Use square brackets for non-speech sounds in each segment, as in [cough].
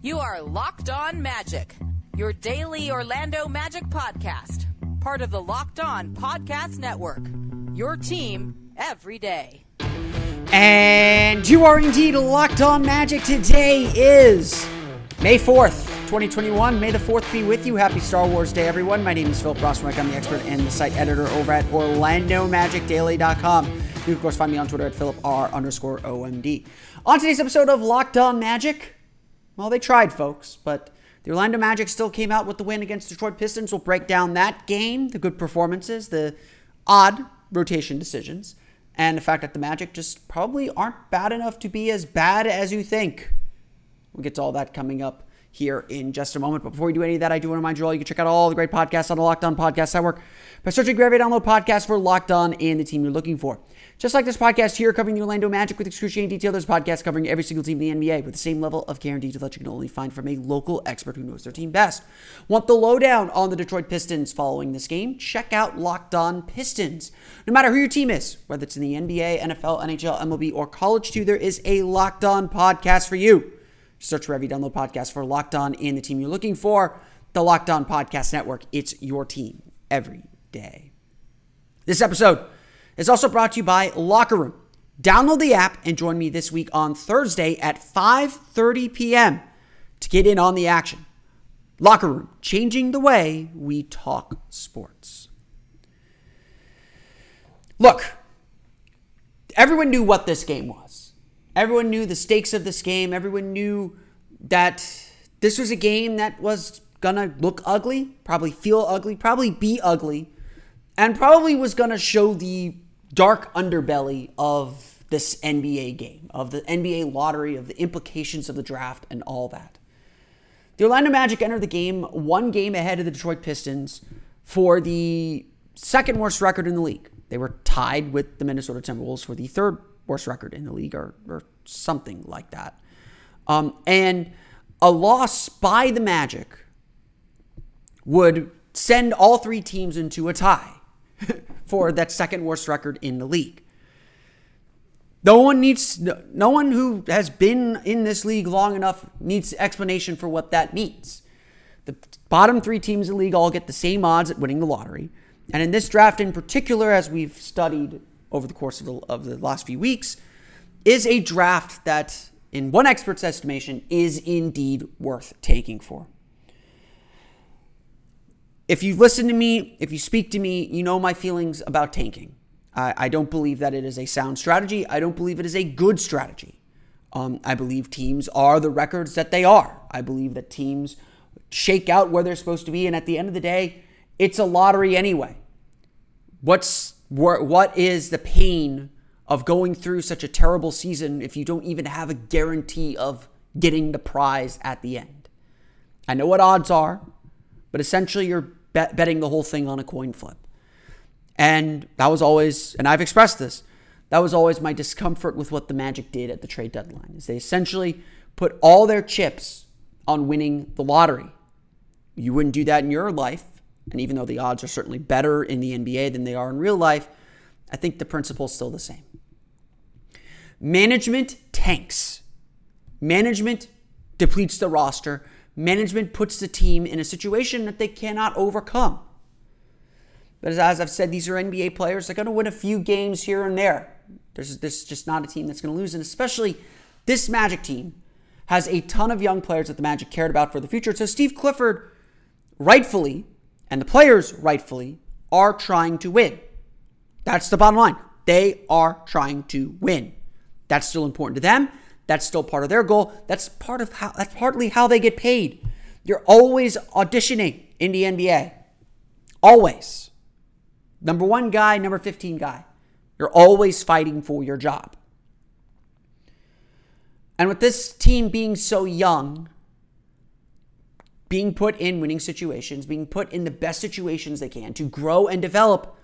You are Locked On Magic, your daily Orlando Magic podcast, part of the Locked On Podcast Network. Your team every day. And you are indeed locked on magic. Today is May 4th, 2021. May the 4th be with you. Happy Star Wars Day, everyone. My name is Philip Rossman-Reich. I'm the expert and the site editor over at OrlandoMagicDaily.com. You can, of course, find me on Twitter at PhilipR underscore OMD. On today's episode of Locked On Magic, well, they tried, folks, but the Orlando Magic still came out with the win against Detroit Pistons. We'll break down that game, the good performances, the odd rotation decisions and the fact that the Magic just probably aren't bad enough to be as bad as you think. We'll get to all that coming up here in just a moment. But before we do any of that, I do want to remind you all you can check out all the great podcasts on the Locked On Podcast Network by searching Gravity Download Podcast for Locked On and the team you're looking for. Just like this podcast here covering the Orlando Magic with excruciating detail, there's podcasts covering every single team in the NBA with the same level of care and detail that you can only find from a local expert who knows their team best. Want the lowdown on the Detroit Pistons following this game? Check out Locked On Pistons. No matter who your team is, whether it's in the NBA, NFL, NHL, MLB, or college too, there is a Locked On podcast for you. Search for every download podcast for Locked On and the team you're looking for. The Locked On Podcast Network. It's your team every day. This episode is also brought to you by Locker Room. Download the app and join me this week on Thursday at 5:30 p.m. to get in on the action. Locker Room, changing the way we talk sports. Look, everyone knew what this game was. Everyone knew the stakes of this game. Everyone knew that this was a game that was gonna look ugly, probably feel ugly, probably be ugly, and probably was gonna show the dark underbelly of this NBA game, of the NBA lottery, of the implications of the draft, and all that. The Orlando Magic entered the game one game ahead of the Detroit Pistons for the second worst record in the league. They were tied with the Minnesota Timberwolves for the third worst record in the league, or, or something like that. Um, and a loss by the Magic would send all three teams into a tie [laughs] for that second worst record in the league. No one needs, no one who has been in this league long enough needs explanation for what that means. The bottom three teams in the league all get the same odds at winning the lottery. And in this draft in particular, as we've studied over the course of the, of the last few weeks, is a draft that, in one expert's estimation, is indeed worth taking for. If you listen to me, if you speak to me, you know my feelings about tanking. I, I don't believe that it is a sound strategy. I don't believe it is a good strategy. Um, I believe teams are the records that they are. I believe that teams shake out where they're supposed to be, and at the end of the day, it's a lottery anyway. What's what is the pain of going through such a terrible season if you don't even have a guarantee of getting the prize at the end? I know what odds are, but essentially you're bet- betting the whole thing on a coin flip. And that was always, and I've expressed this, that was always my discomfort with what the Magic did at the trade deadline. Is they essentially put all their chips on winning the lottery. You wouldn't do that in your life, and even though the odds are certainly better in the NBA than they are in real life, I think the principle is still the same. Management tanks. Management depletes the roster. Management puts the team in a situation that they cannot overcome. But as I've said, these are NBA players. They're going to win a few games here and there. There's, this just not a team that's going to lose. And especially this Magic team has a ton of young players that the Magic cared about for the future. So Steve Clifford, rightfully, and the players, rightfully, are trying to win. That's the bottom line. They are trying to win. That's still important to them. That's still part of their goal. That's part of how that's partly how they get paid. You're always auditioning in the NBA. Always. Number 1 guy, number 15 guy. You're always fighting for your job. And with this team being so young, being put in winning situations, being put in the best situations they can to grow and develop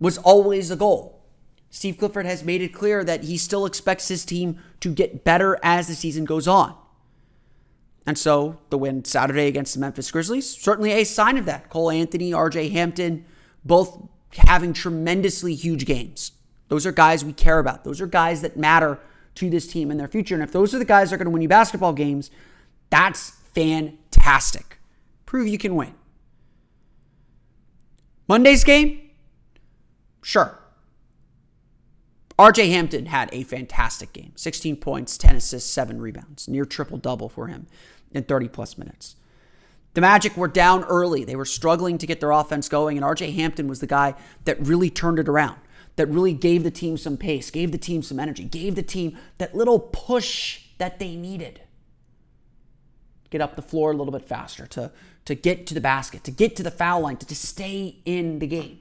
was always the goal. Steve Clifford has made it clear that he still expects his team to get better as the season goes on. And so the win Saturday against the Memphis Grizzlies, certainly a sign of that. Cole Anthony, RJ Hampton, both having tremendously huge games. Those are guys we care about. Those are guys that matter to this team and their future. And if those are the guys that are going to win you basketball games, That's fantastic. Prove you can win. Monday's game? Sure. RJ Hampton had a fantastic game 16 points, 10 assists, 7 rebounds, near triple double for him in 30 plus minutes. The Magic were down early. They were struggling to get their offense going, and RJ Hampton was the guy that really turned it around, that really gave the team some pace, gave the team some energy, gave the team that little push that they needed. Get up the floor a little bit faster, to, to get to the basket, to get to the foul line, to, to stay in the game.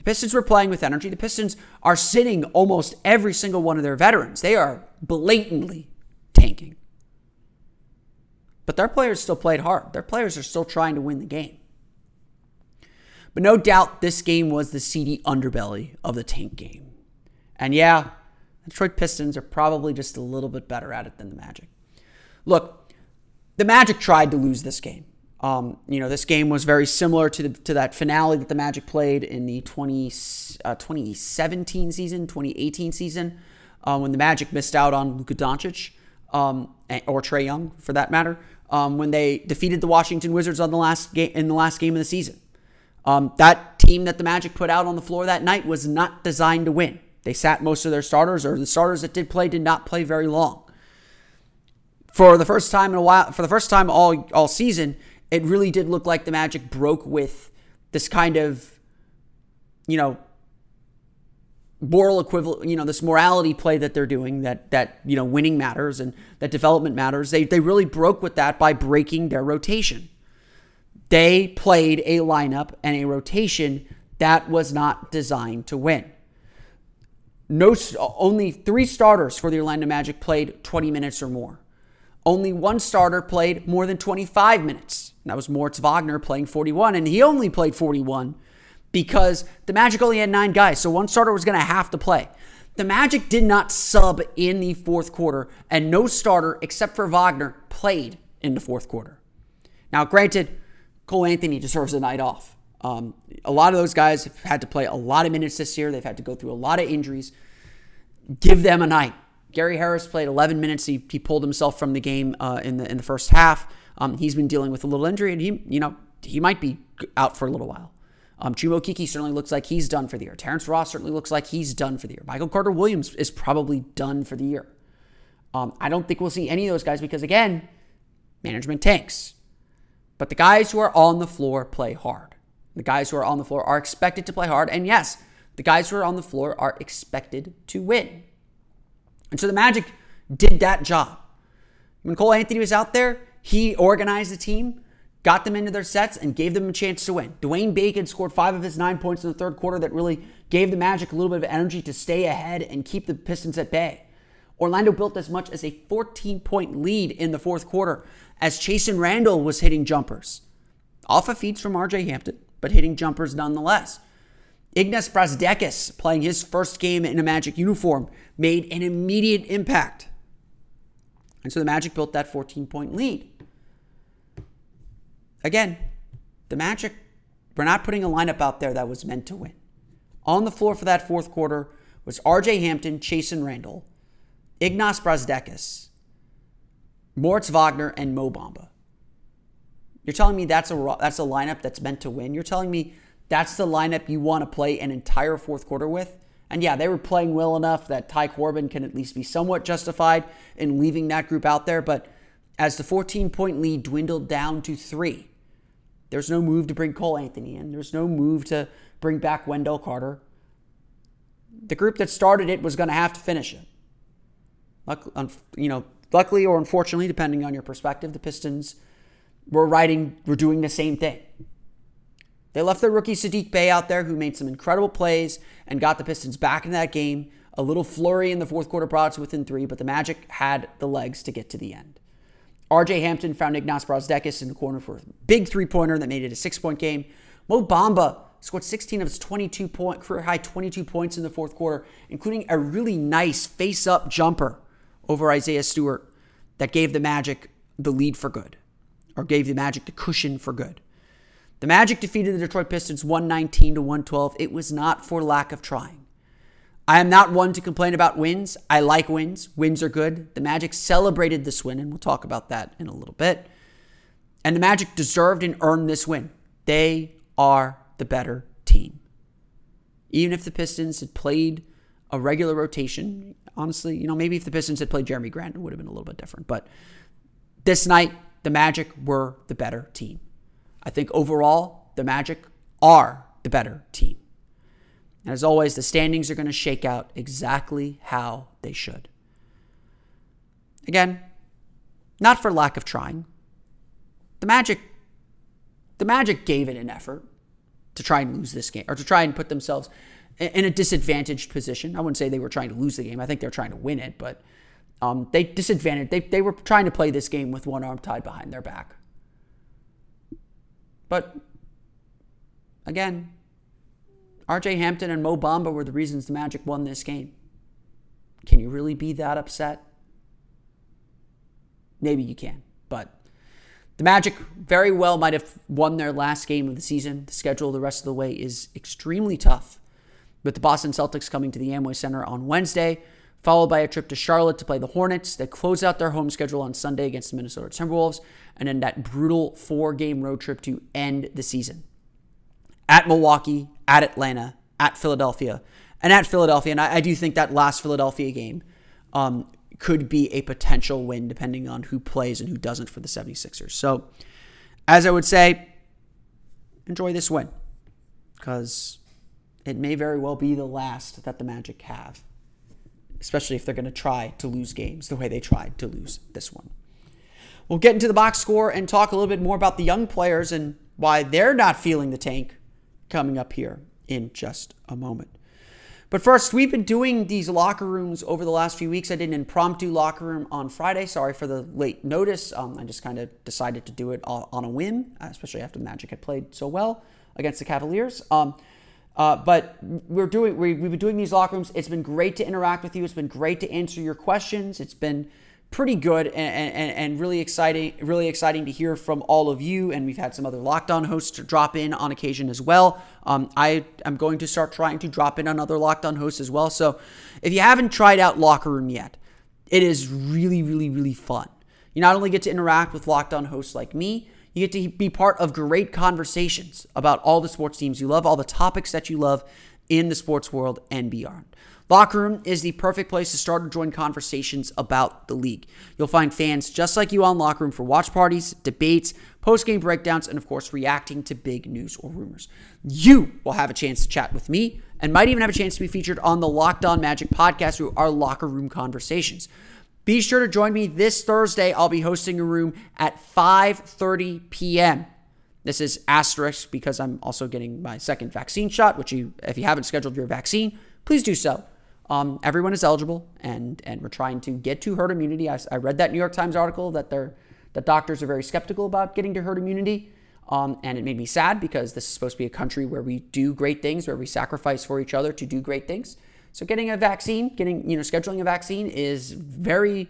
The Pistons were playing with energy. The Pistons are sitting almost every single one of their veterans. They are blatantly tanking. But their players still played hard. Their players are still trying to win the game. But no doubt this game was the seedy underbelly of the tank game. And yeah, the Detroit Pistons are probably just a little bit better at it than the Magic. Look, the Magic tried to lose this game. Um, you know, this game was very similar to, the, to that finale that the Magic played in the 20, uh, 2017 season, 2018 season, uh, when the Magic missed out on Luka Doncic, um, or Trae Young for that matter, um, when they defeated the Washington Wizards on the last game in the last game of the season. Um, that team that the Magic put out on the floor that night was not designed to win. They sat most of their starters, or the starters that did play did not play very long. For the first time in a while, for the first time all all season, it really did look like the Magic broke with this kind of, you know, moral equivalent, you know, this morality play that they're doing that that you know winning matters and that development matters. They they really broke with that by breaking their rotation. They played a lineup and a rotation that was not designed to win. No, only three starters for the Orlando Magic played 20 minutes or more. Only one starter played more than 25 minutes. That was Moritz Wagner playing 41, and he only played 41 because the Magic only had nine guys, so one starter was going to have to play. The Magic did not sub in the fourth quarter, and no starter except for Wagner played in the fourth quarter. Now, granted, Cole Anthony deserves a night off. Um, a lot of those guys have had to play a lot of minutes this year. They've had to go through a lot of injuries. Give them a night. Gary Harris played 11 minutes. He, he pulled himself from the game uh, in the in the first half. Um, he's been dealing with a little injury, and he you know he might be out for a little while. Um, Chuma Okeke certainly looks like he's done for the year. Terrence Ross certainly looks like he's done for the year. Michael Carter Williams is probably done for the year. Um, I don't think we'll see any of those guys because again, management tanks. But the guys who are on the floor play hard. The guys who are on the floor are expected to play hard, and yes, the guys who are on the floor are expected to win. And so the Magic did that job. When Cole Anthony was out there, he organized the team, got them into their sets, and gave them a chance to win. Dwayne Bacon scored five of his nine points in the third quarter that really gave the Magic a little bit of energy to stay ahead and keep the Pistons at bay. Orlando built as much as a 14 point lead in the fourth quarter as Chasson Randle was hitting jumpers. Off of feeds from RJ Hampton, but hitting jumpers nonetheless. Ignas Brazdeikis, playing his first game in a Magic uniform, made an immediate impact. And so the Magic built that 14 point lead. Again, the Magic, we're not putting a lineup out there that was meant to win. On the floor for that fourth quarter was RJ Hampton, Chasson Randle, Ignas Brazdeikis, Moritz Wagner, and Mo Bamba. You're telling me that's a that's a lineup that's meant to win. You're telling me that's the lineup you want to play an entire fourth quarter with. And yeah, they were playing well enough that Ty Corbin can at least be somewhat justified in leaving that group out there. But as the 14 point lead dwindled down to three, there's no move to bring Cole Anthony in. There's no move to bring back Wendell Carter. The group that started it was going to have to finish it. You know, luckily or unfortunately, depending on your perspective, the Pistons were riding, were doing the same thing. They left their rookie Saddiq Bey out there, who made some incredible plays and got the Pistons back in that game. A little flurry in the fourth quarter brought us within three, but the Magic had the legs to get to the end. RJ Hampton found Ignas Brazdeikis in the corner for a big three pointer that made it a six point game. Mo Bamba scored 16 of his 22 point career high 22 points in the fourth quarter, including a really nice face up jumper over Isaiah Stewart that gave the Magic the lead for good, or gave the Magic the cushion for good. The Magic defeated the Detroit Pistons 119 to 112. It was not for lack of trying. I am not one to complain about wins. I like wins. Wins are good. The Magic celebrated this win, and we'll talk about that in a little bit. And the Magic deserved and earned this win. They are the better team. Even if the Pistons had played a regular rotation, honestly, you know, maybe if the Pistons had played Jerami Grant, it would have been a little bit different. But this night, the Magic were the better team. I think overall, the Magic are the better team. And as always, the standings are going to shake out exactly how they should. Again, not for lack of trying. The Magic the Magic gave it an effort to try and lose this game or to try and put themselves in a disadvantaged position. I wouldn't say they were trying to lose the game. I think they're trying to win it, but um, they disadvantaged. They, they were trying to play this game with one arm tied behind their back. But again, RJ Hampton and Mo Bamba were the reasons the Magic won this game. Can you really be that upset? Maybe you can, but the Magic very well might have won their last game of the season. The schedule the rest of the way is extremely tough, with the Boston Celtics coming to the Amway Center on Wednesday, followed by a trip to Charlotte to play the Hornets. They close out their home schedule on Sunday against the Minnesota Timberwolves, and then that brutal four game road trip to end the season at Milwaukee, at Atlanta, at Philadelphia, and at Philadelphia. And I, I do think that last Philadelphia game um, could be a potential win depending on who plays and who doesn't for the 76ers. So, as I would say, enjoy this win because it may very well be the last that the Magic have, especially if they're going to try to lose games the way they tried to lose this one. We'll get into the box score and talk a little bit more about the young players and why they're not feeling the tank coming up here in just a moment. But first, we've been doing these locker rooms over the last few weeks. I did an impromptu locker room on Friday. Sorry for the late notice. Um, I just kind of decided to do it on a whim, especially after Magic had played so well against the Cavaliers. Um, uh, but we're doing we, we've been doing these locker rooms. It's been great to interact with you. It's been great to answer your questions. It's been pretty good and, and, and really exciting really exciting to hear from all of you. And we've had some other locked on hosts drop in on occasion as well. Um, i am going to start trying to drop in on other locked on hosts as well. So if you haven't tried out locker room yet it is really really really fun. You not only get to interact with locked on hosts like me you get to be part of great conversations about all the sports teams you love all the topics that you love in the sports world and beyond Locker Room is the perfect place to start or join conversations about the league. You'll find fans just like you on Locker Room for watch parties, debates, post game breakdowns, and of course, reacting to big news or rumors. You will have a chance to chat with me and might even have a chance to be featured on the Locked On Magic podcast through our Locker Room conversations. Be sure to join me this Thursday. I'll be hosting a room at 5:30 p.m. This is asterisk because I'm also getting my second vaccine shot, which you if you haven't scheduled your vaccine, please do so. Um, everyone is eligible, and and we're trying to get to herd immunity. I, I read that New York Times article that they're that doctors are very skeptical about getting to herd immunity, um, and it made me sad because this is supposed to be a country where we do great things, where we sacrifice for each other to do great things. So getting a vaccine, getting you know scheduling a vaccine is very,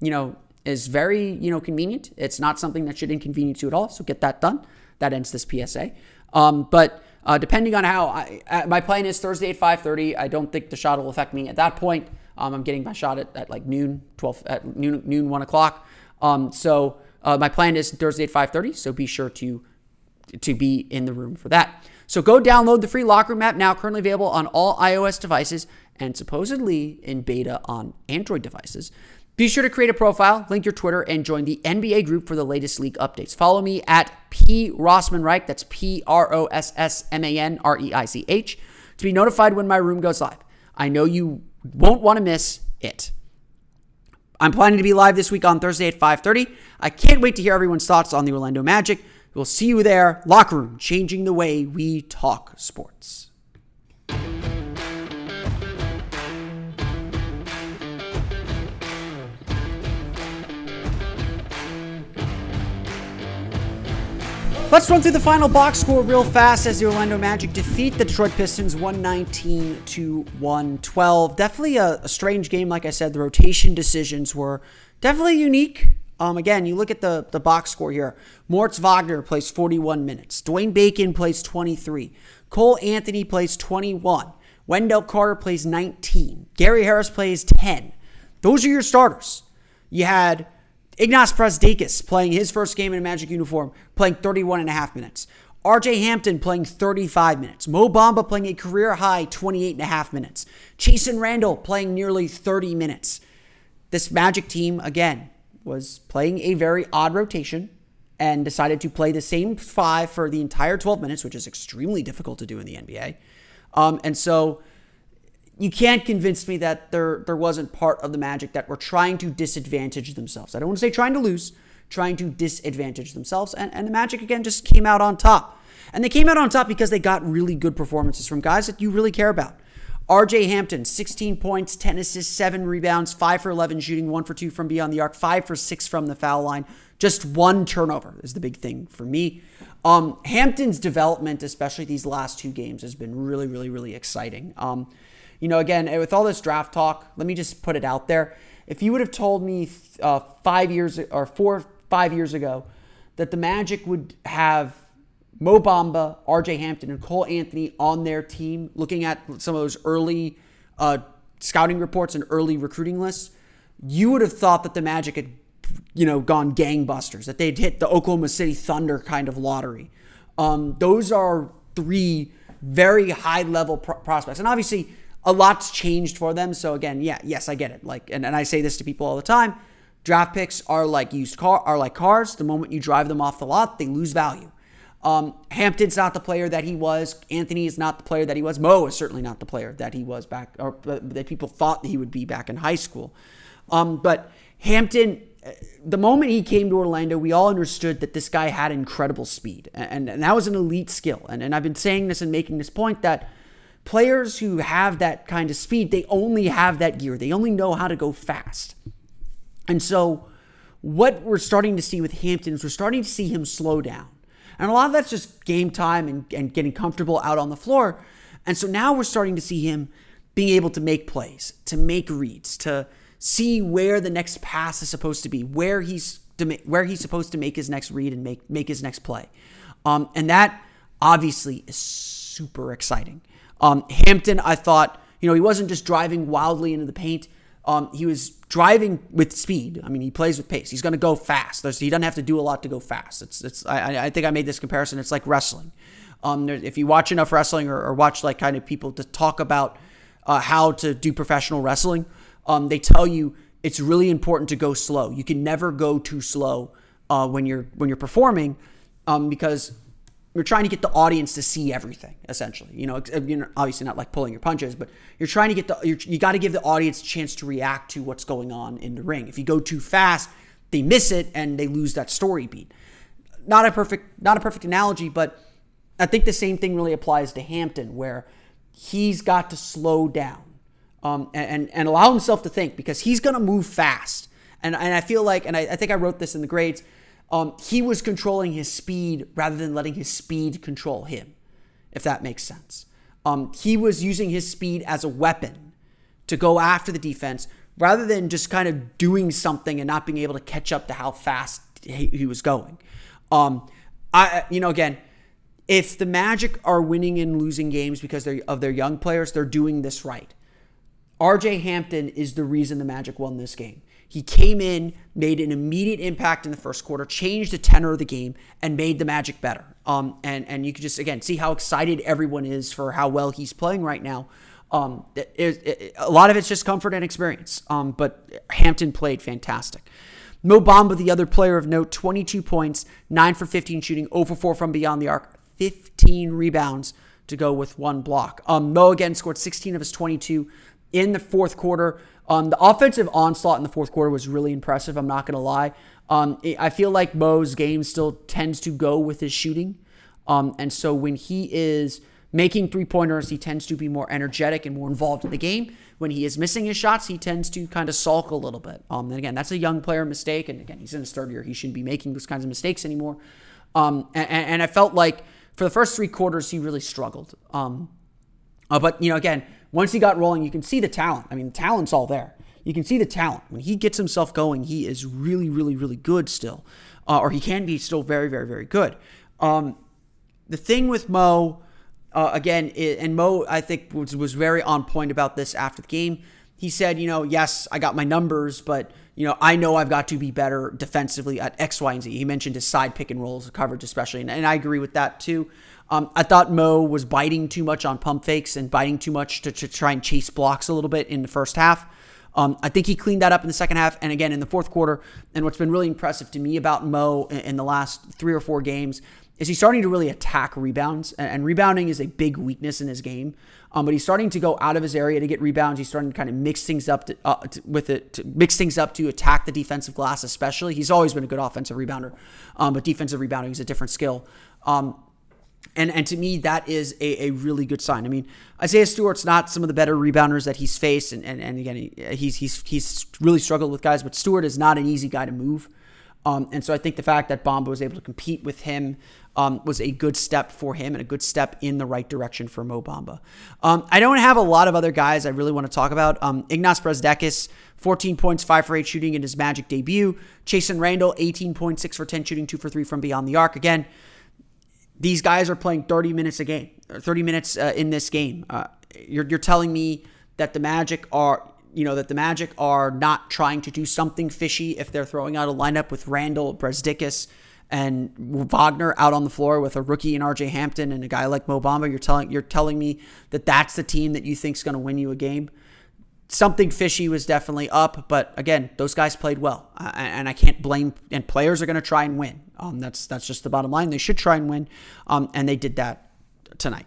you know, is very you know convenient. It's not something that should inconvenience you at all. So get that done. That ends this PSA. Um, but uh, depending on how I, uh, my plan is Thursday at 5:30. I don't think the shot will affect me at that point. Um, I'm getting my shot at, at like noon, 12 at noon, noon one o'clock. Um, so uh, my plan is Thursday at 5:30. So be sure to to be in the room for that. So go download the free locker room app now, currently available on all iOS devices and supposedly in beta on Android devices. Be sure to create a profile, link your Twitter, and join the NBA group for the latest league updates. Follow me at P Rossman Reich. That's P R O S S M A N R E I C H to be notified when my room goes live. I know you won't want to miss it. I'm planning to be live this week on Thursday at 5:30. I can't wait to hear everyone's thoughts on the Orlando Magic. We'll see you there. Locker room, changing the way we talk sports. Let's run through the final box score real fast as the Orlando Magic defeat the Detroit Pistons 119 to 112. Definitely a, a strange game, like I said. The rotation decisions were definitely unique. Um, again, you look at the, the box score here. Moritz Wagner plays 41 minutes. Dwayne Bacon plays 23. Cole Anthony plays 21. Wendell Carter plays 19. Gary Harris plays 10. Those are your starters. You had Ignas Brazdeikis playing his first game in a Magic uniform, playing 31 and a half minutes. RJ Hampton playing 35 minutes. Mo Bamba playing a career high 28 and a half minutes. Chasson Randle playing nearly 30 minutes. This Magic team, again, was playing a very odd rotation and decided to play the same five for the entire 12 minutes, which is extremely difficult to do in the NBA. Um, and so you can't convince me that there there wasn't part of the Magic that were trying to disadvantage themselves. I don't want to say trying to lose, trying to disadvantage themselves. And, and the Magic again just came out on top. And they came out on top because they got really good performances from guys that you really care about. RJ Hampton, 16 points, 10 assists, 7 rebounds, 5 for 11 shooting, 1 for 2 from beyond the arc, 5 for 6 from the foul line. Just one turnover is the big thing for me. Um, Hampton's development, especially these last two games, has been really, really, really exciting. Um, you know, again, with all this draft talk, let me just put it out there. If you would have told me uh, five years or four, five years ago that the Magic would have Mo Bamba, RJ Hampton, and Cole Anthony on their team, looking at some of those early uh, scouting reports and early recruiting lists, you would have thought that the Magic had you know, gone gangbusters, that they'd hit the Oklahoma City Thunder kind of lottery. Um, those are three very high level pro- prospects. And obviously, a lot's changed for them. So again, yeah, yes, I get it. Like, and, and I say this to people all the time. Draft picks are like used car are like cars. The moment you drive them off the lot, they lose value. Um, Hampton's not the player that he was. Anthony is not the player that he was. Mo is certainly not the player that he was back, or uh, that people thought he would be back in high school. Um, but Hampton the moment he came to Orlando, we all understood that this guy had incredible speed, and, and that was an elite skill. And, and I've been saying this and making this point that players who have that kind of speed, they only have that gear. They only know how to go fast. And so, what we're starting to see with Hampton is we're starting to see him slow down. And a lot of that's just game time and, and getting comfortable out on the floor. And so now we're starting to see him being able to make plays, to make reads, to see where the next pass is supposed to be, where he's where he's supposed to make his next read and make make his next play. Um, and that obviously is super exciting. Um, Hampton, I thought, you know, he wasn't just driving wildly into the paint. Um, he was driving with speed. I mean, he plays with pace. He's going to go fast. There's, he doesn't have to do a lot to go fast. It's, it's. I, I think I made this comparison. It's like wrestling. Um, if you watch enough wrestling or, or, watch like kind of people to talk about uh, how to do professional wrestling, um, they tell you it's really important to go slow. You can never go too slow uh, when you're when you're performing um, because you're trying to get the audience to see everything essentially. You know you're obviously not like pulling your punches but you're trying to get the you got to give the audience a chance to react to what's going on in the ring. If you go too fast they miss it and they lose that story beat. Not a perfect not a perfect analogy but i think the same thing really applies to hampton where he's got to slow down um, and, and allow himself to think because he's going to move fast. And, and I feel like, and I, I think I wrote this in the grades, um, he was controlling his speed rather than letting his speed control him, if that makes sense. Um, he was using his speed as a weapon to go after the defense rather than just kind of doing something and not being able to catch up to how fast he, he was going. Um, I, you know, again, if the Magic are winning and losing games because of their young players, they're doing this right. RJ Hampton is the reason the Magic won this game. He came in, made an immediate impact in the first quarter, changed the tenor of the game, and made the Magic better. Um, and and you can just again see how excited everyone is for how well he's playing right now. Um, it, it, a lot of it's just comfort and experience. Um, but Hampton played fantastic. Mo Bamba, the other player of note, 22 points, 9 for 15 shooting, over 4 from beyond the arc, 15 rebounds to go with one block. Um, Mo again scored 16 of his 22, in the fourth quarter. Um, the offensive onslaught in the fourth quarter was really impressive. I'm not going to lie. Um, I feel like Mo's game still tends to go with his shooting. Um, and so when he is making three pointers, he tends to be more energetic and more involved in the game. When he is missing his shots, he tends to kind of sulk a little bit. Um, and again, that's a young player mistake. And again, he's in his third year. He shouldn't be making those kinds of mistakes anymore. Um, and, and, I felt like for the first three quarters, he really struggled. Um, uh, but, you know, again, once he got rolling, you can see the talent. I mean, talent's all there. You can see the talent. When he gets himself going, he is really, really, really good still. Uh, or he can be still very, very, very good. Um, the thing with Mo, uh, again, it, and Mo, I think, was, was very on point about this after the game. He said, you know, yes, I got my numbers, but, you know, I know I've got to be better defensively at X, Y, and Z. He mentioned his side pick and rolls coverage, especially, and, and I agree with that too. Um, I thought Mo was biting too much on pump fakes and biting too much to, to try and chase blocks a little bit in the first half. Um, I think he cleaned that up in the second half and again in the fourth quarter. And what's been really impressive to me about Mo in, in the last three or four games is he's starting to really attack rebounds, and, and rebounding is a big weakness in his game. Um, but he's starting to go out of his area to get rebounds. He's starting to kind of mix things up to, uh, to, with it, to mix things up to attack the defensive glass, especially. He's always been a good offensive rebounder, um, but defensive rebounding is a different skill. Um, and and to me, that is a, a really good sign. I mean, Isaiah Stewart's not some of the better rebounders that he's faced, and and, and again, he, he's he's he's really struggled with guys, but Stewart is not an easy guy to move. Um, and so I think the fact that Bamba was able to compete with him um, was a good step for him and a good step in the right direction for Mo Bamba. Um, I don't have a lot of other guys I really want to talk about. Um, Brazdeikis, 14 points, 5 for 8 shooting in his Magic debut. Chasson Randle, 18.6 for 10 shooting, 2 for 3 from beyond the arc. Again, these guys are playing 30 minutes a game, 30 minutes uh, in this game. Uh, you're, you're telling me that the Magic are you know, that the Magic are not trying to do something fishy if they're throwing out a lineup with Randle, Brazdeikis, and Wagner out on the floor with a rookie in RJ Hampton and a guy like Mo Bamba. You're telling you're telling me that that's the team that you think is going to win you a game. Something fishy was definitely up, but again, those guys played well, and I can't blame. And players are going to try and win. Um, that's that's just the bottom line. They should try and win, um, and they did that tonight.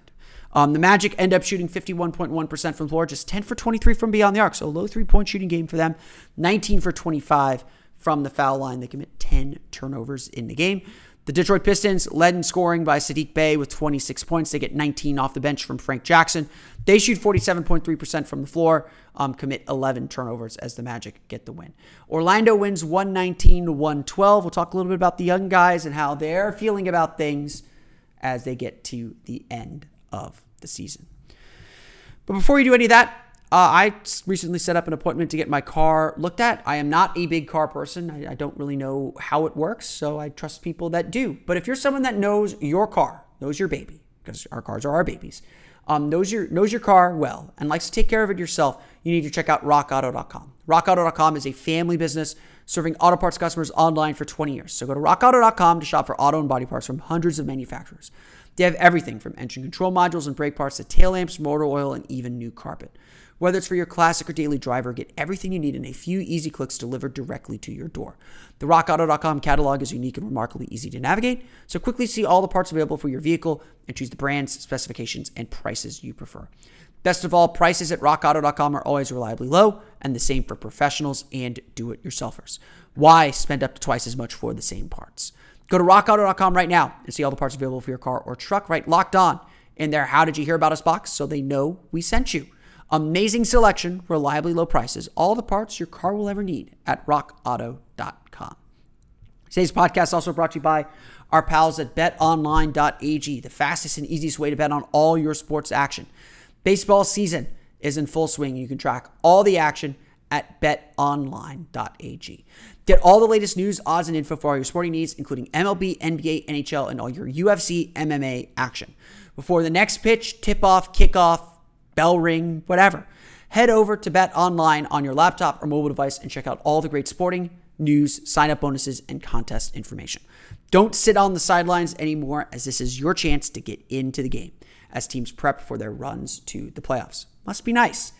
Um, the Magic end up shooting 51.1% from the floor, just 10 for 23 from beyond the arc. So a low three point shooting game for them. 19 for 25 from the foul line. They commit 10 turnovers in the game. The Detroit Pistons led in scoring by Saddiq Bey with 26 points. They get 19 off the bench from Frank Jackson. They shoot 47.3% from the floor, um, commit 11 turnovers as the Magic get the win. Orlando wins 119 to 112. We'll talk a little bit about the young guys and how they're feeling about things as they get to the end of the season. But before you do any of that, uh, I recently set up an appointment to get my car looked at. I am not a big car person. I, I, don't really know how it works, so I trust people that do. But if you're someone that knows your car, knows your baby, because our cars are our babies, um, knows your knows your car well and likes to take care of it yourself, you need to check out RockAuto.com. RockAuto.com is a family business serving auto parts customers online for 20 years. So go to RockAuto.com to shop for auto and body parts from hundreds of manufacturers. They have everything from engine control modules and brake parts to tail lamps, motor oil, and even new carpet. Whether it's for your classic or daily driver, get everything you need in a few easy clicks delivered directly to your door. The RockAuto.com catalog is unique and remarkably easy to navigate, so quickly see all the parts available for your vehicle and choose the brands, specifications, and prices you prefer. Best of all, prices at rockauto.com are always reliably low, and the same for professionals and do it yourselfers. Why spend up to twice as much for the same parts? Go to rockauto.com right now and see all the parts available for your car or truck, right? Locked on in their How Did You Hear About Us box so they know we sent you. Amazing selection, reliably low prices, all the parts your car will ever need at rockauto.com. Today's podcast also brought to you by our pals at betonline.ag, the fastest and easiest way to bet on all your sports action. Baseball season is in full swing. You can track all the action at betonline.ag. Get all the latest news, odds, and info for all your sporting needs, including MLB, NBA, NHL, and all your UFC, MMA action. Before the next pitch, tip off, kickoff, bell ring, whatever, head over to Bet Online on your laptop or mobile device and check out all the great sporting news, sign up bonuses, and contest information. Don't sit on the sidelines anymore, as this is your chance to get into the game as teams prep for their runs to the playoffs. Must be nice.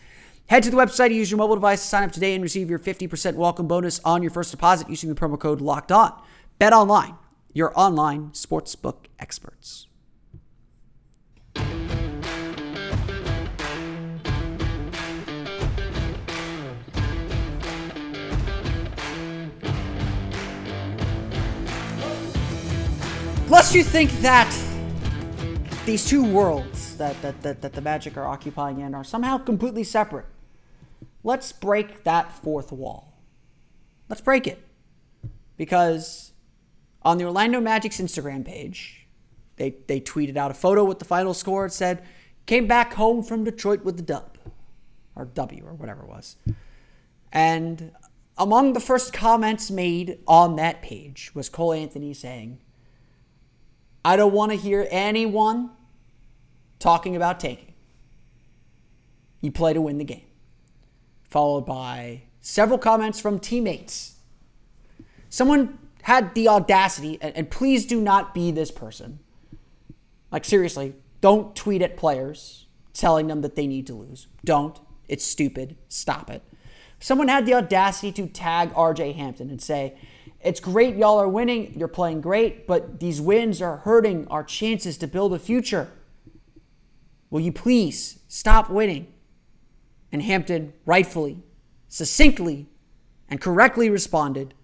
Head to the website, use your mobile device sign up today and receive your 50% welcome bonus on your first deposit using the promo code LOCKED ON. Bet online, your online sportsbook experts. Lest you think that these two worlds that, that, that, that the Magic are occupying in are somehow completely separate, let's break that fourth wall. Let's break it. Because on the Orlando Magic's Instagram page, they, they tweeted out a photo with the final score. It said, came back home from Detroit with the dub, or W, or whatever it was. And among the first comments made on that page was Cole Anthony saying, I don't want to hear anyone talking about tanking. You play to win the game. Followed by several comments from teammates. Someone had the audacity, and, and please do not be this person. Like, seriously, don't tweet at players telling them that they need to lose. Don't. It's stupid. Stop it. Someone had the audacity to tag RJ Hampton and say, It's great y'all are winning, you're playing great, but these wins are hurting our chances to build a future. Will you please stop winning? And Hampton rightfully, succinctly, and correctly responded,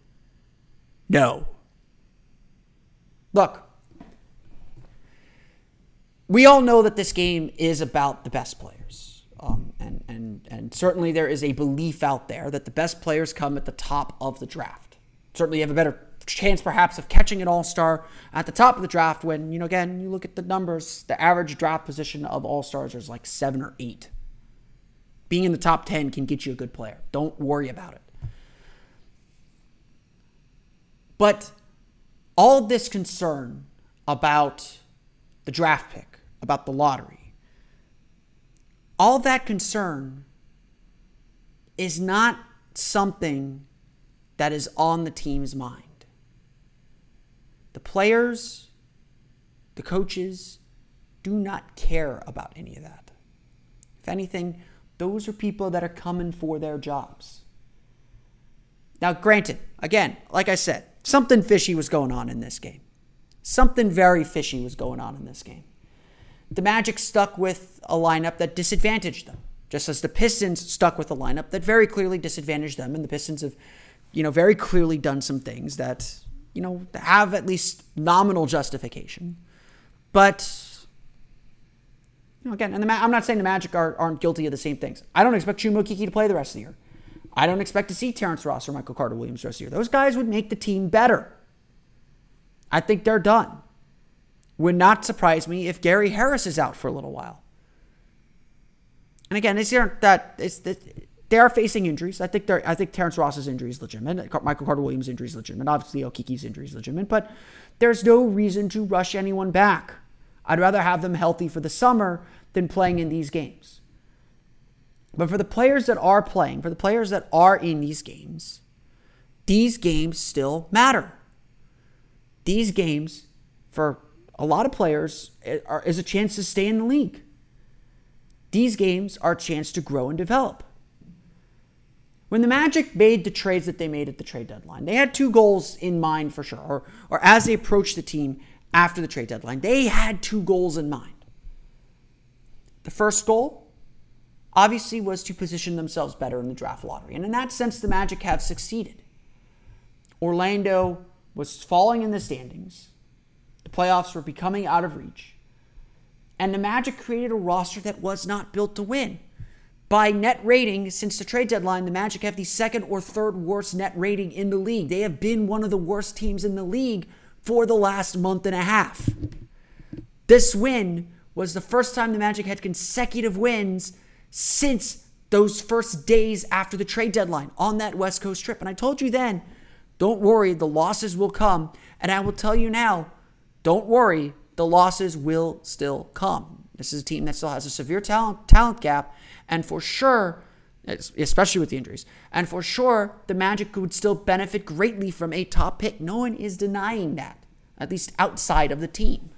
No. Look, we all know that this game is about the best players. Um, and, and, and certainly there is a belief out there that the best players come at the top of the draft. Certainly have a better chance perhaps of catching an all-star at the top of the draft when, you know, again, you look at the numbers, the average draft position of all-stars is like seven or eight. Being in the top 10 can get you a good player. Don't worry about it. But all this concern about the draft pick, about the lottery, all that concern is not something that is on the team's mind. The players, the coaches do not care about any of that. If anything, those are people that are coming for their jobs. Now, granted, again, like I said, something fishy was going on in this game. Something very fishy was going on in this game. The Magic stuck with a lineup that disadvantaged them, just as the Pistons stuck with a lineup that very clearly disadvantaged them, and the Pistons have, you know, very clearly done some things that, you know, have at least nominal justification. But, you know, again, and the, I'm not saying the Magic are, aren't guilty of the same things. I don't expect Chuma Okeke to play the rest of the year. I don't expect to see Terrence Ross or Michael Carter Williams the rest of the year. Those guys would make the team better. I think they're done. Would not surprise me if Gary Harris is out for a little while. And again, these aren't that it's they are facing injuries. I think they're I think Terrence Ross's injury is legitimate. Michael Carter Williams' injury is legitimate. Obviously, Okeke's injury is legitimate, but there's no reason to rush anyone back. I'd rather have them healthy for the summer than playing in these games. But for the players that are playing, for the players that are in these games, these games still matter these games for a lot of players are, is a chance to stay in the league. These games are a chance to grow and develop. When the Magic made the trades that they made at the trade deadline, they had two goals in mind for sure, or, or as they approached the team after the trade deadline, they had two goals in mind. The first goal, obviously, was to position themselves better in the draft lottery. And in that sense, the Magic have succeeded. Orlando was falling in the standings. The playoffs were becoming out of reach. And the Magic created a roster that was not built to win. By net rating, since the trade deadline, the Magic have the second or third worst net rating in the league. They have been one of the worst teams in the league for the last month and a half. This win was the first time the Magic had consecutive wins since those first days after the trade deadline on that West Coast trip. And I told you then don't worry, the losses will come. And I will tell you now, don't worry, the losses will still come. This is a team that still has a severe talent talent gap, and for sure, especially with the injuries, and for sure, the Magic would still benefit greatly from a top pick. No one is denying that, at least outside of the team.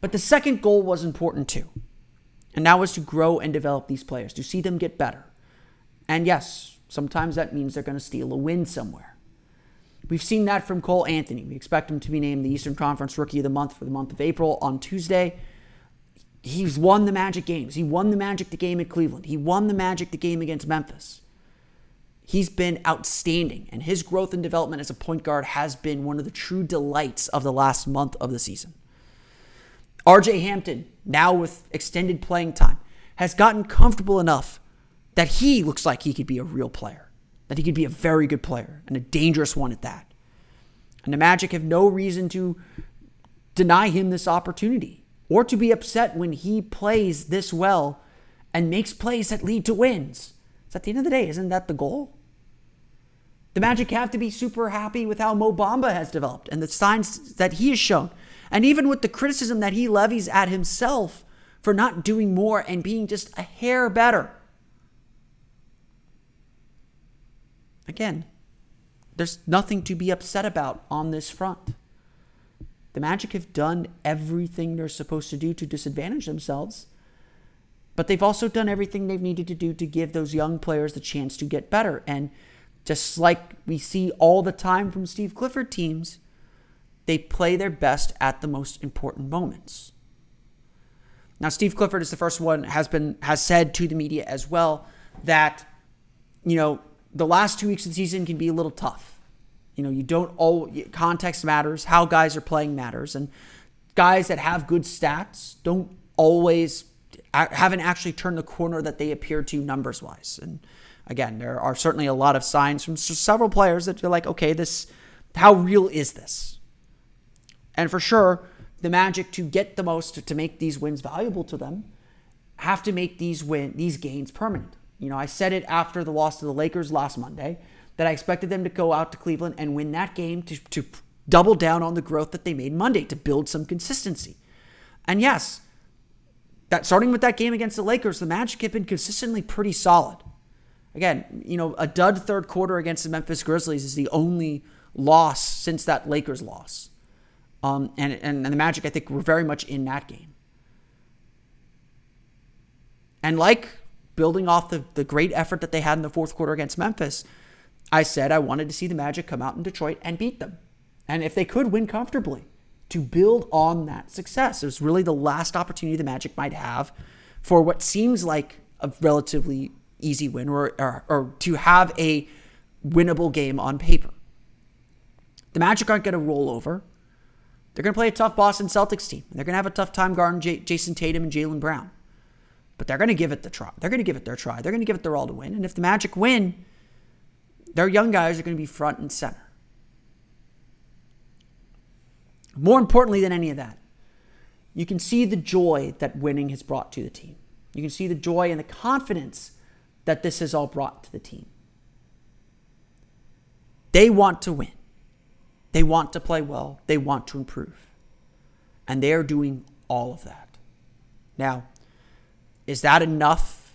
But the second goal was important too, and that was to grow and develop these players, to see them get better. And yes, Sometimes that means they're going to steal a win somewhere. We've seen that from Cole Anthony. We expect him to be named the Eastern Conference Rookie of the Month for the month of April on Tuesday. He's won the Magic games. He won the Magic the game at Cleveland. He won the Magic the game against Memphis. He's been outstanding, and his growth and development as a point guard has been one of the true delights of the last month of the season. RJ Hampton, now with extended playing time, has gotten comfortable enough that he looks like he could be a real player, that he could be a very good player and a dangerous one at that. And the Magic have no reason to deny him this opportunity or to be upset when he plays this well and makes plays that lead to wins. So at the end of the day, isn't that the goal? The Magic have to be super happy with how Mo Bamba has developed and the signs that he has shown And even with the criticism that he levies at himself for not doing more and being just a hair better. Again, there's nothing to be upset about on this front. The Magic have done everything they're supposed to do to disadvantage themselves, but they've also done everything they've needed to do to give those young players the chance to get better. And just like we see all the time from Steve Clifford teams, they play their best at the most important moments. Now, Steve Clifford is the first one has been has said to the media as well that you know the last two weeks of the season can be a little tough. You know, you don't all context matters, how guys are playing matters, and guys that have good stats don't always haven't actually turned the corner that they appear to numbers wise. And again, there are certainly a lot of signs from several players that you're like, okay, this, how real is this? And for sure, the Magic to get the most to make these wins valuable to them have to make these win these gains permanent. You know, I said it after the loss to the Lakers last Monday that I expected them to go out to Cleveland and win that game to, to double down on the growth that they made Monday to build some consistency. And yes, that starting with that game against the Lakers, the Magic have been consistently pretty solid. Again, you know, a dud third quarter against the Memphis Grizzlies is the only loss since that Lakers loss. Um, and, and, and the Magic, I think, were very much in that game. And like building off the, the great effort that they had in the fourth quarter against Memphis, I said I wanted to see the Magic come out in Detroit and beat them. And if they could win comfortably, to build on that success. It was really the last opportunity the Magic might have for what seems like a relatively easy win or, or, or to have a winnable game on paper. The Magic aren't going to roll over. They're going to play a tough Boston Celtics team. They're going to have a tough time guarding J- Jayson Tatum and Jaylen Brown. But they're going to give it the try. They're going to give it their try. They're going to give it their all to win. And if the Magic win, their young guys are going to be front and center. More importantly than any of that, you can see the joy that winning has brought to the team. You can see the joy and the confidence that this has all brought to the team. They want to win. They want to play well. They want to improve. And they are doing all of that. Now, is that enough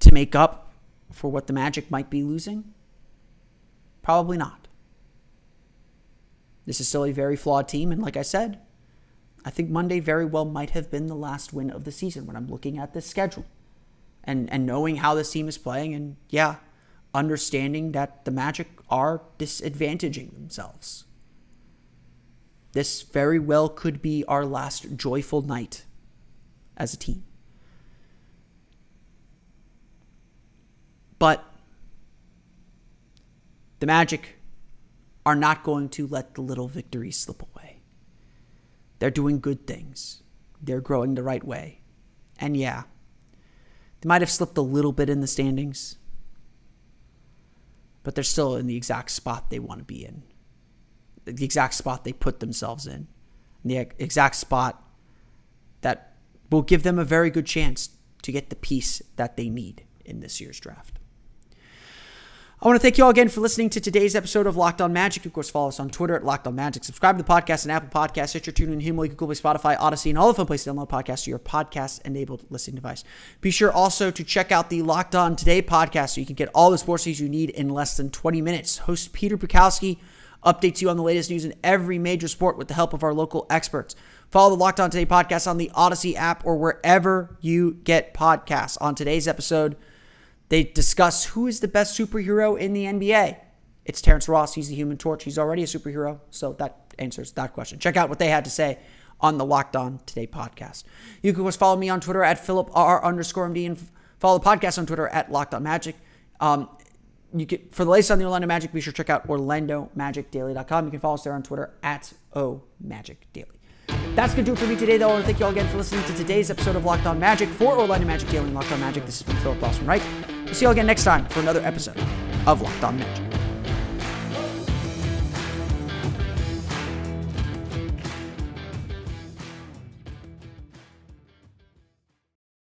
to make up for what the Magic might be losing? Probably not. This is still a very flawed team. And like I said, I think Monday very well might have been the last win of the season when I'm looking at this schedule and, and knowing how this team is playing. And yeah, understanding that the Magic are disadvantaging themselves. This very well could be our last joyful night as a team. But the Magic are not going to let the little victories slip away. They're doing good things, they're growing the right way. And yeah, they might have slipped a little bit in the standings but they're still in the exact spot they want to be in, the exact spot they put themselves in, the exact spot that will give them a very good chance to get the piece that they need in this year's draft. I want to thank you all again for listening to today's episode of Locked On Magic. Of course, follow us on Twitter at Locked On Magic. Subscribe to the podcast on Apple Podcasts, Stitcher, TuneIn, Himalaya, Google Play, Spotify, Odyssey, and all the fun places to download podcasts to your podcast-enabled listening device. Be sure also to check out the Locked On Today podcast so you can get all the sports news you need in less than 20 minutes. Host Peter Bukowski updates you on the latest news in every major sport with the help of our local experts. Follow the Locked On Today podcast on the Odyssey app or wherever you get podcasts. On today's episode, they discuss who is the best superhero in the NBA. It's Terrence Ross. He's the Human Torch. He's already a superhero. So that answers that question. Check out what they had to say on the Locked On Today podcast. You can, course, follow me on Twitter at Philip R underscore MD and follow the podcast on Twitter at Locked On Magic. Um, you can, for the latest on the Orlando Magic, be sure to check out OrlandoMagicDaily.com. You can follow us there on Twitter at OMagicDaily. That's going to do it for me today, though. I want to thank you all again for listening to today's episode of Locked On Magic for Orlando Magic Daily and Locked On Magic. This has been Philip Rossman-Reich? We'll see you all again next time for another episode of Locked On Magic.